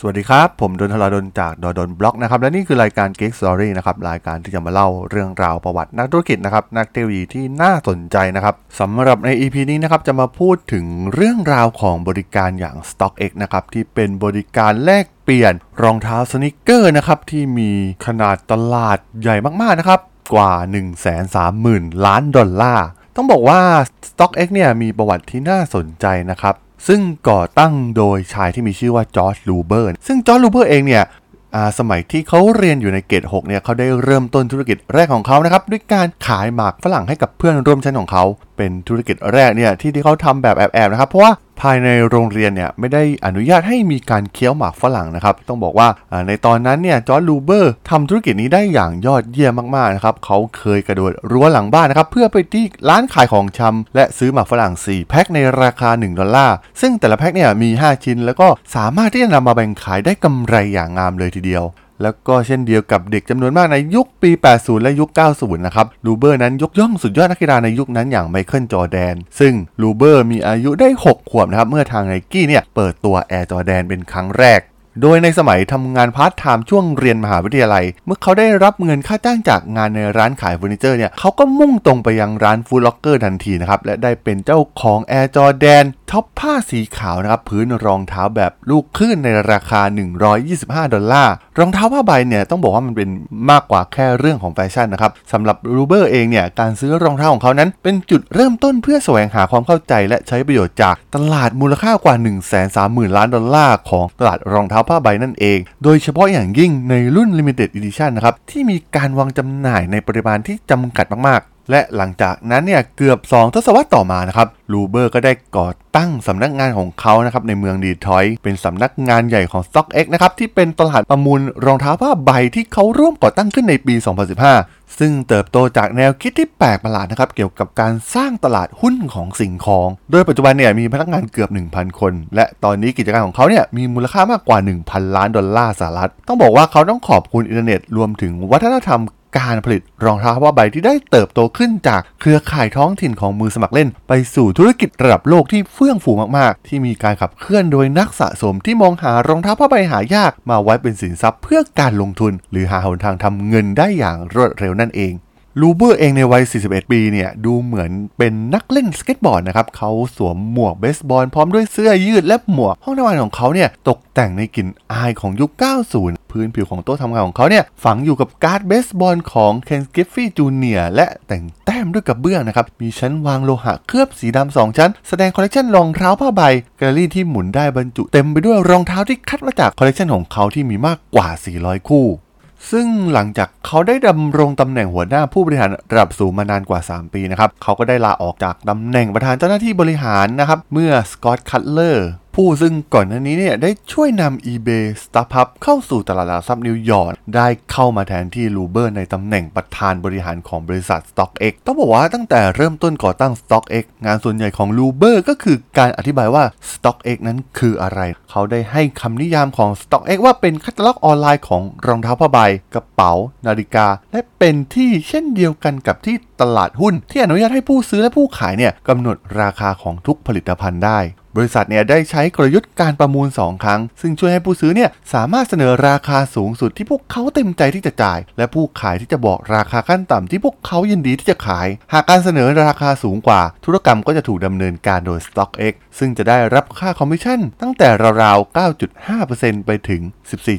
สวัสดีครับ ผมดนทลาดนจากดอดนบล็อกนะครับและนี่คือรายการ Geek Story นะครับรายการที่จะมาเล่าเรื่องราวประวัตินักธุรกิจนะครับนักเทคโนโลยีที่น่าสนใจนะครับสำหรับใน EP นี้นะครับจะมาพูดถึงเรื่องราวของบริการอย่าง StockX นะครับที่เป็นบริการแลกเปลี่ยนรองเท้าสนิเกอร์นะครับที่มีขนาดตลาดใหญ่มากๆนะครับกว่า 130,000 ล้านดอลลาร์ต้องบอกว่า StockX เนี่ยมีประวัติที่น่าสนใจนะครับ ซึ่งก่อตั้งโดยชายที่มีชื่อว่าจอร์จลูเบอร์ซึ่งจอร์จลูเบอร์เองเนี่ยสมัยที่เขาเรียนอยู่ในเกรด6เนี่ยเขาได้เริ่มต้นธุรกิจแรกของเขานะครับด้วยการขายหมากฝรั่งให้กับเพื่อนร่วมชั้นของเขาเป็นธุรกิจแรกเนี่ยที่ที่เขาทำแบบแอบๆนะครับ เพราะว่าภายในโรงเรียนเนี่ยไม่ได้อนุญาตให้มีการเคี้ยวหมากฝรั่งนะครับ ต้องบอกว่าในตอนนั้นเนี่ยจอร์จลูเบอร์ทำธุรกิจนี้ได้อย่างยอดเยี่ยมมากๆนะครับเขาเคยกระโดดรั้วหลังบ้านนะครับเพื่อไปที่ร้านขายของชำและซื้อหมากฝรั่ง 4 แพ็คในราคา 1 ดอลลาร์ ซึ่งแต่ละแพ็คเนี่ยมี 5 ชิ้น แล้วก็สามารถที่จะนำมาแบ่งขายได้กำไรอย่างงามเลยทีเดียว แล้วก็เช่นเดียวกับเด็กจำนวนมากในยุคปี 80 และยุค 90 นะครับ ลูเบอร์นั้นยกย่องสุดยอดนักกีฬาในยุคนั้นอย่างไมเคิลจอร์แดน ซึ่งลูเบอร์มีอายุได้ 6 ขวบนะครับ เมื่อทางไนกี้เนี่ยเปิดตัว Air Jordan เป็นครั้งแรก โดยในสมัยทำงานพาร์ทไทม์ช่วงเรียนมหาวิทยาลัย เมื่อเขาได้รับเงินค่าจ้างจากงานในร้านขายเฟอร์นิเจอร์เนี่ยเขาก็มุ่งตรงไปยังร้าน Foot Locker ทันทีนะครับ และได้เป็นเจ้าของ Air Jordanท็อปผ้าสีขาวนะครับพื้นรองเท้าแบบลูกคลื่นในราคา 125 ดอลลาร์ รองเท้าผ้าใบเนี่ยต้องบอกว่ามันเป็นมากกว่าแค่เรื่องของแฟชั่นนะครับสำหรับลูเบอร์เองเนี่ยการซื้อรองเท้าของเขานั้น เป็นจุดเริ่มต้นเพื่อแสวงหาความเข้าใจ และใช้ประโยชน์จากตลาดมูลค่ากว่า 130,000 ล้านดอลลาร์ของตลาดรองเท้าผ้าใบนั่นเอง โดยเฉพาะอย่างยิ่งในรุ่น Limited Edition นะครับที่มีการวางจำหน่ายในปริมาณที่จำกัดมากๆ และหลังจากนั้นเนี่ยเกือบ 2 ทศวรรษต่อมานะครับลูเบอร์ก็ได้ก่อตั้งสำนักงานของเขานะครับในเมืองดีทรอยต์เป็นสำนักงานใหญ่ของ StockX นะครับที่เป็นตลาดประมูลรองเท้าผ้าใบที่เขาร่วมก่อตั้งขึ้นในปี 2015 ซึ่งเติบโตจากแนวคิดที่แปลกประหลาดนะครับเกี่ยวกับการสร้างตลาดหุ้นของสิ่งของ โดยปัจจุบันเนี่ยมีพนักงานเกือบ 1,000 คน และตอนนี้กิจการของเขาเนี่ยมีมูลค่ามากกว่า 1,000 ล้านดอลลาร์สหรัฐ ต้องบอกว่าเขาต้องขอบคุณอินเทอร์เน็ตรวมถึงวัฒนธรรม การผลิตรองเท้าผ้าใบที่ได้เติบโตขึ้นจากเครือข่ายท้องถิ่นของมือสมัครเล่น ไปสู่ธุรกิจระดับโลกที่เฟื่องฟูมากๆ ที่มีการขับเคลื่อนโดยนักสะสมที่มองหารองเท้าผ้าใบหายากมาไว้เป็นสินทรัพย์เพื่อการลงทุน หรือหาหนทางทำเงินได้อย่างรวดเร็วนั่นเอง ลูเบอร์เองในวัย 41 ปีเนี่ยดูเหมือนเป็นนักเล่นสเก็ตบอร์ดนะครับเขาสวมหมวกเบสบอลพร้อมด้วยเสื้อยืดและหมวก ห้องทำงานของเขาเนี่ยตกแต่งในกลิ่นอายของยุค 90 พื้นผิวของโต๊ะทำงานของเขาเนี่ยฝังอยู่กับการ์ดเบสบอลของเคนกริฟฟีย์จูเนียร์และแต่งแต้มด้วยกระเบื้องนะครับ มีชั้นวางโลหะเคลือบสีดำสองชั้น แสดงคอลเลกชันรองเท้าผ้าใบแกลเลอรี่ที่หมุนได้บรรจุเต็มไปด้วยรองเท้าที่คัดมาจากคอลเลกชันของเขาที่มีมากกว่า 400 คู่ ซึ่งหลังจากเขาได้ดำรงตำแหน่งหัวหน้าผู้บริหารระดับสูงมานานกว่า 3 ปีนะครับ เขาก็ได้ลาออกจากตำแหน่งประธานเจ้าหน้าที่บริหารนะครับ เมื่อสกอตต์คัตเลอร์ ผู้ซึ่งก่อนหน้านี้เนี่ยได้ช่วยนำ eBay StubHub เข้าสู่ตลาดหลักทรัพย์นิวยอร์กได้เข้ามาแทนที่ลูเบอร์ในตำแหน่งประธานบริหารของบริษัท StockX ต้องบอกว่าตั้งแต่เริ่มต้นก่อตั้ง StockX งานส่วนใหญ่ของลูเบอร์ก็คือการอธิบายว่า StockX นั้นคืออะไร เขาได้ให้คำนิยามของ StockX ว่าเป็นแคตตาล็อกออนไลน์ของรองเท้าผ้าใบ กระเป๋า นาฬิกา และเป็นที่เช่นเดียวกันกับที่ตลาดหุ้น ที่อนุญาตให้ผู้ซื้อและผู้ขายเนี่ยกำหนดราคาของทุกผลิตภัณฑ์ได้ บริษัทเนี่ยได้ใช้กลยุทธ์การประมูล 2 ครั้ง ซึ่งช่วยให้ผู้ซื้อเนี่ยสามารถเสนอราคาสูงสุดที่พวกเขาเต็มใจที่จะจ่าย และผู้ขายที่จะบอกราคาขั้นต่ำที่พวกเขายินดีที่จะขาย หากการเสนอราคาสูงกว่า ธุรกรรมก็จะถูกดำเนินการโดย StockX ซึ่งจะได้รับค่าคอมมิชชั่นตั้งแต่ราวๆ 9.5%ไปถึง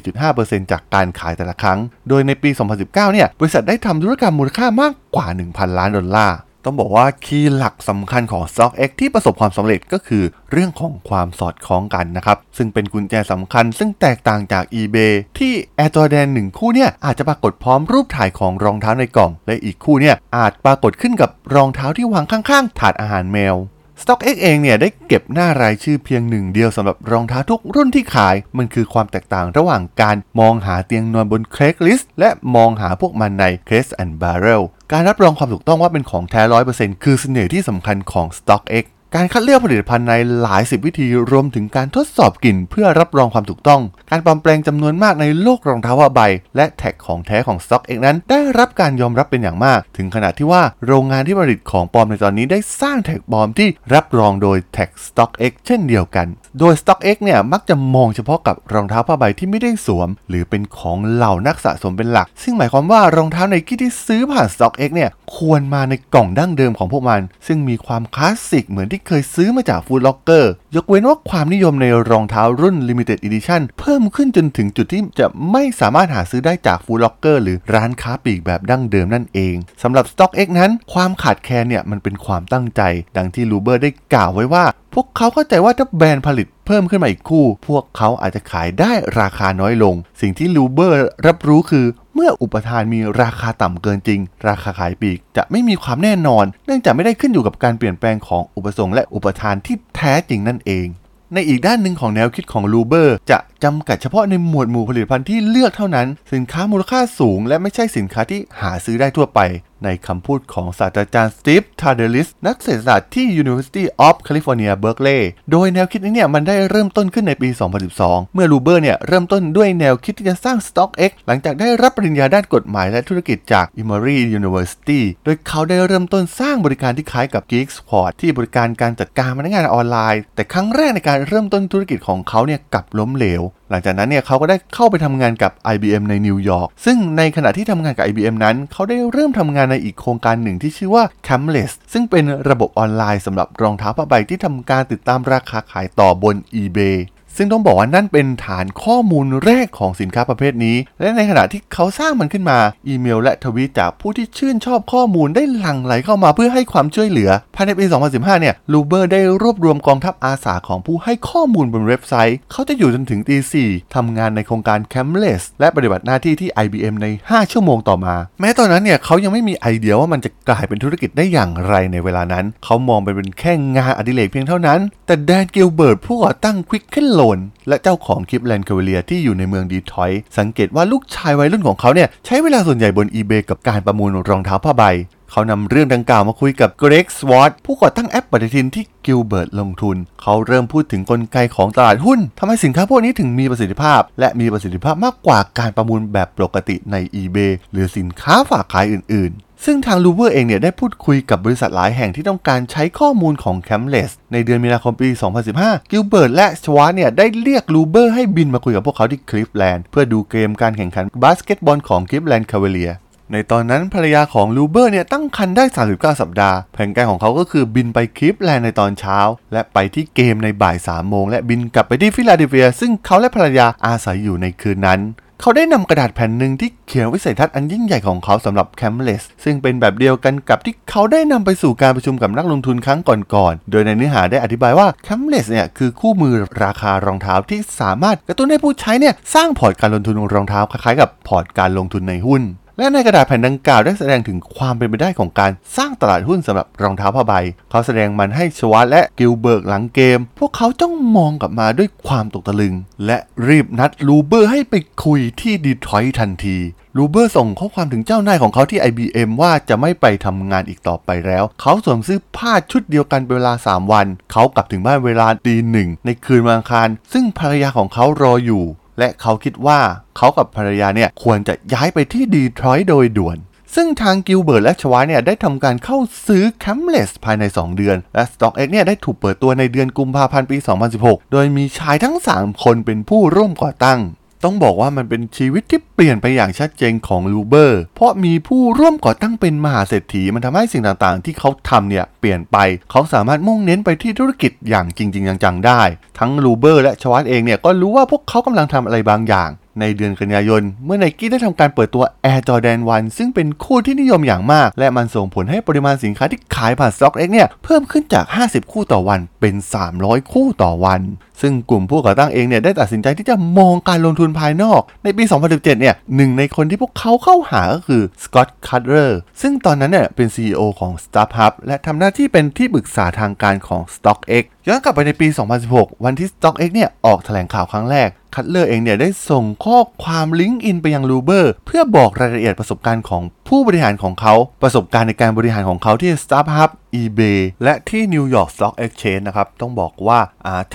14.5%จากการขายแต่ละครั้ง โดยในปี 2019 เนี่ย บริษัทได้ทำธุรกรรมมูลค่ามากกว่า 1,000 ล้านดอลลาร์ ต้องบอกว่าคีย์หลักสำคัญของ StockX ที่ประสบความสำเร็จก็คือเรื่องของความสอดคล้องกันนะครับ ซึ่งเป็นกุญแจสำคัญ ซึ่งแตกต่างจาก eBay ที่ Air Jordan 1 คู่เนี่ยอาจจะปรากฏพร้อมรูปถ่ายของรองเท้าในกล่อง และอีกคู่เนี่ยอาจปรากฏขึ้นกับรองเท้าที่วางข้างๆ ถาดอาหารแมว StockX เองเนี่ยได้เก็บหน้ารายชื่อเพียงหนึ่งเดียวสำหรับรองเท้าทุกรุ่นที่ขาย มันคือความแตกต่างระหว่างการมองหาเตียงนอนบน Craigslist และมองหาพวกมันใน Crate and Barrel การรับรองความถูกต้องว่าเป็นของแท้ร้อยเปอร์เซ็นต์คือเสน่ห์ที่สำคัญของ StockX การคัดเลือกผลิตภัณฑ์ในหลายสิบวิธีรวมถึงการทดสอบกลิ่นเพื่อรับรองความถูกต้อง การปลอมแปลงจำนวนมากในโลกรองเท้าผ้าใบ และแท็กของแท้ของ Stock X นั้น ได้รับการยอมรับเป็นอย่างมาก ถึงขนาดที่ว่าโรงงานที่ผลิตของปลอมในตอนนี้ได้สร้างแท็กปลอมที่รับรองโดยแท็ก Stock X เช่นเดียวกัน โดย StockX เนี่ยมักจะมองเฉพาะกับรองเท้าผ้าใบที่ไม่ได้สวม หรือเป็นของเหล่านักสะสมเป็นหลัก ซึ่งหมายความว่ารองเท้าในกี้ที่ซื้อผ่าน Stock X เนี่ยควรมาในกล่องดั้งเดิมของพวกมัน ซึ่งมีความคลาสสิกเหมือนที่เคยซื้อมาจาก Foot Locker ยกเว้นว่าความนิยมในรองเท้ารุ่น Limited Edition เพิ่มขึ้นจนถึงจุดที่จะไม่สามารถหาซื้อได้จาก Foot Locker หรือร้านค้าปลีกแบบดั้งเดิมนั่นเองสำหรับ Stock X นั้น ความขาดแคลนเนี่ยมันเป็นความตั้งใจ ดังที่ลูเบอร์ได้กล่าวไว้ว่า พวกเขาเข้าใจว่าถ้าแบรนด์ผลิตเพิ่มขึ้นมาอีกคู่ พวกเขาอาจจะขายได้ราคาน้อยลง สิ่งที่ลูเบอร์รับรู้คือ เมื่ออุปทานมีราคาต่ำเกินจริง ราคาขายปลีกจะไม่มีความแน่นอน เนื่องจากไม่ได้ขึ้นอยู่กับการเปลี่ยนแปลงของอุปสงค์และอุปทานที่แท้จริงนั่นเองในอีกด้านหนึ่งของแนวคิดของลูเบอร์ จะจำกัดเฉพาะในหมวดหมู่ผลิตภัณฑ์ที่เลือกเท่านั้น สินค้ามูลค่าสูง และไม่ใช่สินค้าที่หาซื้อได้ทั่วไป ในคำพูดของศาสตราจารย์สตีฟทาเดลิส นักเศรษฐศาสตร์ที่ University of California Berkeley โดยแนวคิดนี้เนี่ยมันได้เริ่มต้นขึ้นในปี 2012 เมื่อลูเบอร์เนี่ยเริ่มต้นด้วยแนวคิดที่จะสร้าง StockX หลังจากได้รับปริญญาด้านกฎหมายและธุรกิจจาก Emory University โดยเขาได้เริ่มต้นสร้างบริการที่คล้ายกับ Geek Squad ที่บริการการจัดการพนักงานออนไลน์ แต่ครั้งแรกในการเริ่มต้นธุรกิจของเขาเนี่ยกลับล้มเหลวหลังจากนั้นเนี่ยเขาก็ได้เข้าไปทำงานกับ IBM ในนิวยอร์กซึ่งในขณะที่ทำงานกับ IBM นั้น เขาได้เริ่มทำงานในอีกโครงการหนึ่งที่ชื่อว่า Campless ซึ่งเป็นระบบออนไลน์สำหรับรองเท้าผ้าใบที่ทำการติดตามราคาขายต่อบน eBay ซึ่งต้องบอกว่านั่นเป็นฐานข้อมูลแรกของสินค้าประเภทนี้ และในขณะที่เขาสร้างมันขึ้นมา อีเมลและทวีตจากผู้ที่ชื่นชอบข้อมูลได้หลั่งไหลเข้ามาเพื่อให้ความช่วยเหลือภายในปี 2015 เนี่ยลูเบอร์ได้รวบรวมกองทัพอาสาของผู้ให้ข้อมูลบนเว็บไซต์ เขาจะอยู่จนถึงตีสี่ทำงานในโครงการ Camless และปฏิบัติหน้าที่ที่ IBM ใน 5 ชั่วโมงต่อมา แม้ตอนนั้นเนี่ยเขายังไม่มีไอเดียว่ามันจะกลายเป็นธุรกิจได้อย่างไรในเวลานั้น เขามองไปเป็นแค่งานอดิเรกเพียงเท่านั้น แต่แดนกิลเบิร์ตผู้ก่อตั้ง Quicken Loan และเจ้าของ Cleveland Cavaliers ที่อยู่ในเมืองดีทรอยต์สังเกตว่าลูกชายวัยรุ่นของเขาเนี่ยใช้เวลาส่วนใหญ่บน eBay กับการประมูลรองเท้าผ้าใบเขานำเรื่องดังกล่าวมาคุยกับเกรกชวัตผู้ก่อตั้งแอปปฏิทินที่กิลเบิร์ตลงทุน เขาเริ่มพูดถึงกลไกของตลาดหุ้นทำให้สินค้าพวกนี้ถึงมีประสิทธิภาพ และมีประสิทธิภาพมากกว่าการประมูลแบบปกติใน eBay หรือสินค้าฝากขายอื่นๆ ซึ่งทางลูเบอร์เองเนี่ยได้พูดคุยกับบริษัทหลายแห่งที่ต้องการใช้ข้อมูลของ Campless ในเดือนมีนาคมปี 2015 กิลเบิร์ตและชวัตเนี่ยได้เรียกลูเบอร์ให้บินมาคุยกับพวกเขาที่คลิฟแลนด์เพื่อดูเกมการแข่งขันบาสเกตบอลของ Cleveland Cavaliers ในตอนนั้นภรรยาของลูเบอร์เนี่ยตั้งครรภ์ได้ 39 สัปดาห์ แผนการของเขาก็คือบินไปคลิฟแลนด์ในตอนเช้า และไปที่เกมในบ่าย3โมงและบินกลับไปที่ฟิลาเดลเฟีย ซึ่งเขาและภรรยาอาศัยอยู่ในคืนนั้น เขาได้นำกระดาษแผ่นหนึ่งที่เขียนวิสัยทัศน์อันยิ่งใหญ่ของเขาสำหรับ Campless ซึ่งเป็นแบบเดียวกันกับที่เขาได้นำไปสู่การประชุมกับนักลงทุนครั้งก่อนๆ โดยในเนื้อหาได้อธิบายว่า Campless เนี่ยคือคู่มือราคารองเท้าที่สามารถกระตุ้นให้ผู้ใช้เนี่ยสร้างพอร์ตการลงทุนรองเท้าคล้ายๆกับพอร์ตการลงทุนในหุ้น และในกระดาษแผ่นดังกล่าวได้แสดงถึงความเป็นไปได้ของการสร้างตลาดหุ้นสำหรับรองเท้าผ้าใบ เขาแสดงมันให้ชวัตและกิลเบิร์ตหลังเกม พวกเขาจ้องมองกลับมาด้วยความตกตะลึง และรีบนัดลูเบอร์ให้ไปคุยที่ดีทรอยต์ทันทีลูเบอร์ส่งข้อความถึงเจ้านายของเขาที่ IBM ว่าจะไม่ไปทำงานอีกต่อไปแล้ว เขาสวมเสื้อผ้าชุดเดียวกันเป็นเวลา 3 วัน เขากลับถึงบ้านเวลาตีหนึ่งในคืนวันอังคาร ซึ่งภรรยาของเขารออยู่ และเขาคิดว่าเขากับภรรยาเนี่ยควรจะย้ายไปที่ดีทรอยต์โดยด่วน ซึ่งทางกิลเบิร์ตและชวัตเนี่ยได้ทำการเข้าซื้อ Campless ภายใน 2 เดือน และ StockX เนี่ยได้ถูกเปิดตัวในเดือนกุมภาพันธ์ปี 2016 โดยมีชายทั้ง 3 คนเป็นผู้ร่วมก่อตั้ง ต้องบอกว่ามันเป็นชีวิตที่เปลี่ยนไปอย่างชัดเจนของลูเบอร์ เพราะมีผู้ร่วมก่อตั้งเป็นมหาเศรษฐีมันทำให้สิ่งต่างๆ ที่เขาทำเนี่ยเปลี่ยนไป เขาสามารถมุ่งเน้นไปที่ธุรกิจอย่างจริงๆจังๆได้ ทั้งลูเบอร์และชวัตเองเนี่ยก็รู้ว่าพวกเขากำลังทำอะไรบางอย่าง ในเดือนกันยายน เมื่อไนกี้ได้ทำการเปิดตัว Air Jordan 1 ซึ่งเป็นคู่ที่นิยมอย่างมาก และมันส่งผลให้ปริมาณสินค้าที่ขายผ่าน StockX เนี่ยเพิ่มขึ้นจาก 50 คู่ต่อวันเป็น 300 คู่ต่อวัน ซึ่งกลุ่มผู้ก่อตั้งเองเนี่ยได้ตัดสินใจที่จะมองการลงทุนภายนอก ในปี 2017 เนี่ยหนึ่งในคนที่พวกเขาเข้าหาก็คือสกอตต์คัตเลอร์ซึ่งตอนนั้นเนี่ยเป็น CEO ของ StubHub และทำหน้าที่เป็นที่ปรึกษาทางการของ StockX ย้อนกลับไปในปี 2016 วันที่ StockX เนี่ยออกแถลงข่าวครั้งแรก คัตเลอร์เองเนี่ยได้ส่งข้อความ LinkedIn ไปยังลูเบอร์เพื่อบอกรายละเอียดประสบการณ์ของผู้บริหารของเขาประสบการณ์ในการบริหารของเขาที่ StubHub eBay และที่ New York Stock Exchange นะครับ ต้องบอกว่า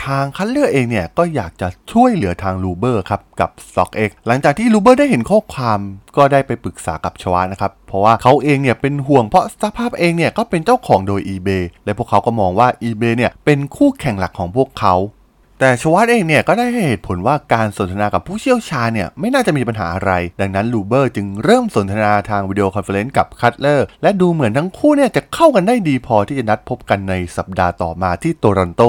ทางคัตเลอร์เองเนี่ย ก็อยากจะช่วยเหลือทางลูเบอร์ครับ กับ StockX หลังจากที่ลูเบอร์ได้เห็นข้อความก็ได้ไปปรึกษากับชวัตนะครับ เพราะว่าเขาเองเนี่ยเป็นห่วงเพราะ StubHub เองเนี่ยก็เป็นเจ้าของโดย eBay และพวกเขาก็มองว่า eBay เนี่ยเป็นคู่แข่งหลักของพวกเขา แต่ชวัตเองเนี่ยก็ได้ให้เหตุผลว่าการสนทนากับผู้เชี่ยวชาญเนี่ยไม่น่าจะมีปัญหาอะไร ดังนั้นลูเบอร์จึงเริ่มสนทนาทาง video conference กับคัตเลอร์และดูเหมือนทั้งคู่เนี่ยจะเข้ากันได้ดีพอที่จะนัดพบกันในสัปดาห์ต่อมาที่โตรอนโต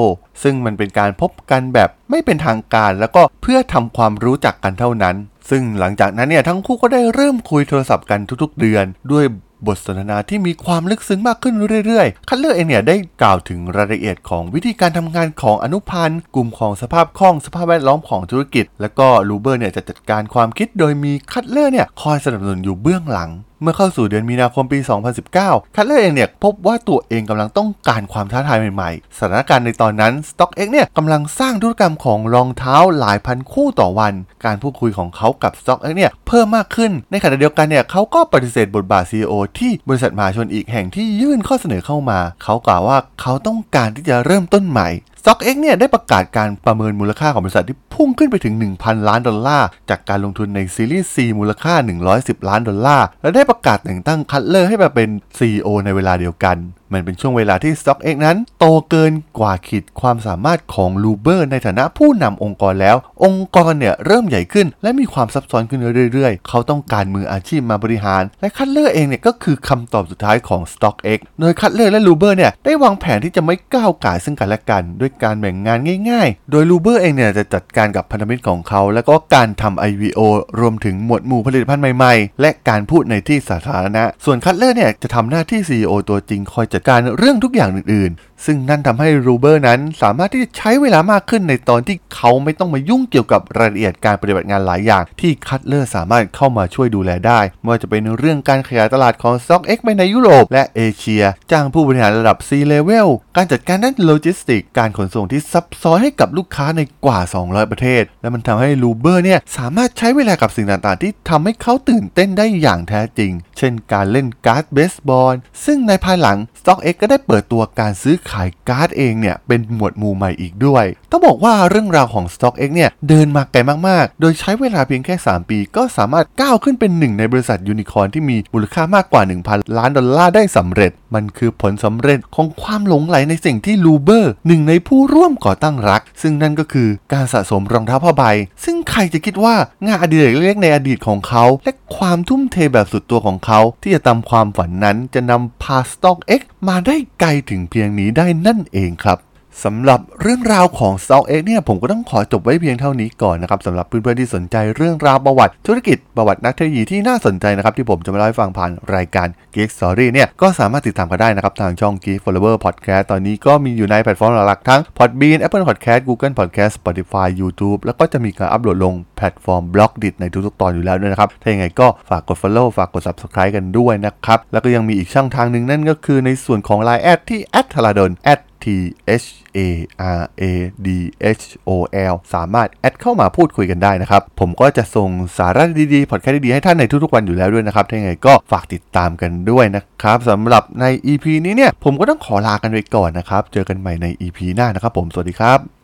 ซึ่งมันเป็นการพบกันแบบไม่เป็นทางการ แล้วก็เพื่อทำความรู้จักกันเท่านั้น ซึ่งหลังจากนั้นเนี่ยทั้งคู่ก็ได้เริ่มคุยโทรศัพท์กันทุกๆ เดือนด้วย บทสนทนาที่มีความลึกซึ้งมากขึ้นเรื่อยๆ คัตเลอร์เองเนี่ยได้กล่าวถึงรายละเอียดของวิธีการทำงานของอนุพันธ์ กลุ่มของสภาพคล่องสภาพแวดล้อมของธุรกิจ แล้วก็ลูเบอร์เนี่ยจะจัดการความคิดโดยมีคัตเลอร์เนี่ยคอยสนับสนุนอยู่เบื้องหลัง เมื่อเข้าสู่เดือนมีนาคมปี 2019 คัตเลอร์เองเนี่ยพบว่าตัวเองกำลังต้องการความท้าทายใหม่ๆ สถานการณ์ในตอนนั้น StockX เนี่ยกำลังสร้างธุรกรรมของรองเท้าหลายพันคู่ต่อวัน การพูดคุยของเขากับ StockX เนี่ยเพิ่มมากขึ้น ในขณะเดียวกันเนี่ยเขาก็ปฏิเสธบทบาท CEO ที่บริษัทมหาชนอีกแห่งที่ยื่นข้อเสนอเข้ามา เขากล่าวว่าเขาต้องการที่จะเริ่มต้นใหม่ StockX เนี่ยได้ประกาศการประเมินมูลค่าของบริษัทที่พุ่งขึ้นไปถึง 1,000 ล้านดอลลาร์ จากการลงทุนในซีรีส์ C มูลค่า 110 ล้านดอลลาร์ และได้ประกาศแต่งตั้งคัตเลอร์ให้มาเป็น CEO ในเวลาเดียวกัน มันเป็นช่วงเวลาที่ StockX นั้น โตเกินกว่าขีดความสามารถของลูเบอร์ในฐานะผู้นำองค์กรแล้ว องค์กรเนี่ยเริ่มใหญ่ขึ้น และมีความซับซ้อนขึ้นเรื่อยๆ เขาต้องการมืออาชีพมาบริหาร และคัตเลอร์เองเนี่ยก็คือคำตอบสุดท้ายของ StockX โดยคัตเลอร์และลูเบอร์เนี่ยได้วางแผนที่จะไม่ก้าวก่ายซึ่งกันและกัน ด้วยการแบ่งงานง่ายๆ โดยลูเบอร์เองเนี่ยจะจัดการกับพันธมิตรของเขา แล้วก็การทำ IPO รวมถึงหมวดหมู่ผลิตภัณฑ์ใหม่ๆ และการพูดในที่สาธารณะ ส่วนคัตเลอร์เนี่ยจะทำหน้าที่ CEO ตัวจริงคอยจัดการเรื่องทุกอย่างอื่นซึ่งนั่นทำให้ลูเบอร์นั้นสามารถที่จะใช้เวลามากขึ้นในตอนที่เขาไม่ต้องมายุ่งเกี่ยวกับรายละเอียดการปฏิบัติงานหลายอย่าง ที่คัตเลอร์สามารถเข้ามาช่วยดูแลได้ไม่ว่าจะเป็นเรื่องการขยายตลาดของ StockX ไปในยุโรปและเอเชีย จ้างผู้บริหารระดับ C-level การจัดการด้านโลจิสติกส์ การขนส่งที่ซับซ้อนให้กับลูกค้าในกว่า 200 ประเทศ และมันทำให้ลูเบอร์เนี่ยสามารถใช้เวลากับสิ่งต่างๆ ที่ทำให้เขาตื่นเต้นได้อย่างแท้จริง เช่น การเล่นการ์ดเบสบอลซึ่งในภายหลัง StockX ก็ได้เปิดตัวการซื้อขายการ์ดเองเนี่ยเป็นหมวดหมู่ใหม่อีกด้วย ต้องบอกว่าเรื่องราวของ StockX เนี่ยเดินมาไกลมากๆ โดยใช้เวลาเพียงแค่ 3 ปี ก็สามารถก้าวขึ้นเป็นหนึ่งในบริษัทยูนิคอร์นที่มีมูลค่ามากกว่า 1,000 ล้านดอลลาร์ได้สำเร็จ มันคือผลสำเร็จของความหลงไหลในสิ่งที่ลูเบอร์หนึ่งในผู้ร่วมก่อตั้งรัก ซึ่งนั่นก็คือการสะสมรองเท้าผ้าใบ ซึ่งใครจะคิดว่างานอดิเรกเล็กๆในอดีตของเขาและ ความทุ่มเทแบบสุดตัวของเขาที่จะตามความฝันนั้นจะนำพา StockX มาได้ไกลถึงเพียงนี้ได้นั่นเองครับ สำหรับเรื่องราวของ StockX เนี่ยผมก็ต้องขอจบไว้เพียงเท่านี้ก่อนนะครับสำหรับเพื่อนๆที่สนใจเรื่องราวประวัติ ธุรกิจประวัตินักเทคโนโลยีที่น่าสนใจนะครับที่ผมจะมาเล่าให้ฟังผ่านรายการ Geek Story เนี่ยก็สามารถติดตามกันได้นะครับทางช่อง Geek Forever Podcast ตอนนี้ก็มีอยู่ในแพลตฟอร์มหลักๆทั้ง Podbean Apple Podcast Google Podcast Spotify YouTube แล้วก็จะมีการอัปโหลดลงแพลตฟอร์ม Blockdit ในทุกๆตอนอยู่แล้วด้วยนะครับถ้าอย่างไรก็ฝากกด Follow ฝากกด Subscribe กันด้วยนะครับแล้วก็ยังมีอีกช่องทางหนึ่งนั่นก็คือในส่วนของ Line add ที่ t h a l a d o n T H A R A D H O L สามารถ add เข้ามาพูดคุยกันได้นะครับ ผมก็จะส่งสาระดีๆพอดแคสต์ดีๆให้ท่านในทุกๆวันอยู่แล้วด้วยนะครับถ้าอย่างไรก็ฝากติดตามกันด้วยนะครับสำหรับใน EP นี้เนี่ย ผมก็ต้องขอลากันไปก่อนนะครับ เจอกันใหม่ใน EP หน้านะครับผมสวัสดีครับ